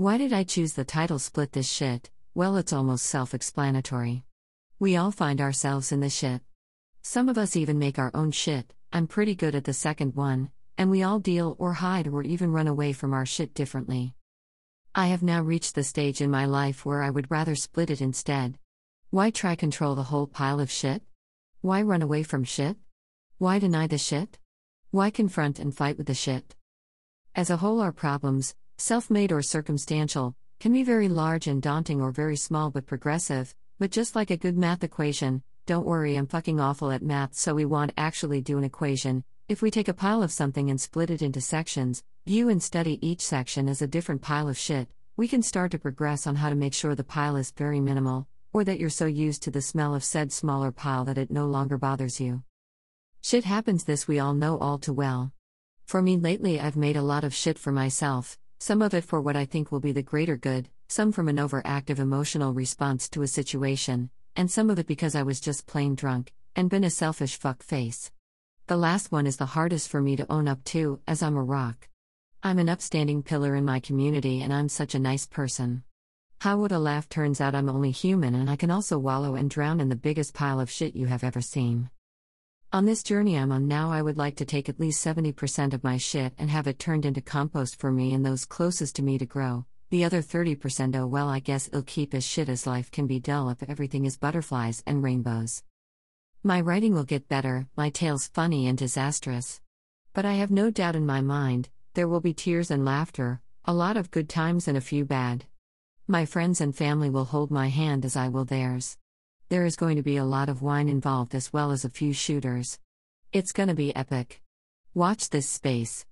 Why did I choose the title Split This Shit? Well, it's almost self explanatory. We all find ourselves in the shit. Some of us even make our own shit, I'm pretty good at the second one, and we all deal or hide or even run away from our shit differently. I have now reached the stage in my life where I would rather split it instead. Why try control the whole pile of shit? Why run away from shit? Why deny the shit? Why confront and fight with the shit? As a whole, our problems, self made or circumstantial, can be very large and daunting or very small but progressive, but just like a good math equation, don't worry, I'm fucking awful at math, so we won't actually do an equation. If we take a pile of something and split it into sections, view and study each section as a different pile of shit, we can start to progress on how to make sure the pile is very minimal, or that you're so used to the smell of said smaller pile that it no longer bothers you. Shit happens, this we all know all too well. For me lately, I've made a lot of shit for myself, some of it for what I think will be the greater good, some from an overactive emotional response to a situation, and some of it because I was just plain drunk, and been a selfish fuck face. The last one is the hardest for me to own up to, as I'm a rock. I'm an upstanding pillar in my community and I'm such a nice person. How would a laugh turns out I'm only human and I can also wallow and drown in the biggest pile of shit you have ever seen. On this journey I'm on now, I would like to take at least 70% of my shit and have it turned into compost for me and those closest to me to grow. The other 30% oh well, I guess it'll keep as shit as life can be dull if everything is butterflies and rainbows. My writing will get better, my tales funny and disastrous. But I have no doubt in my mind, there will be tears and laughter, a lot of good times and a few bad. My friends and family will hold my hand as I will theirs. There is going to be a lot of wine involved as well as a few shooters. It's gonna be epic. Watch this space.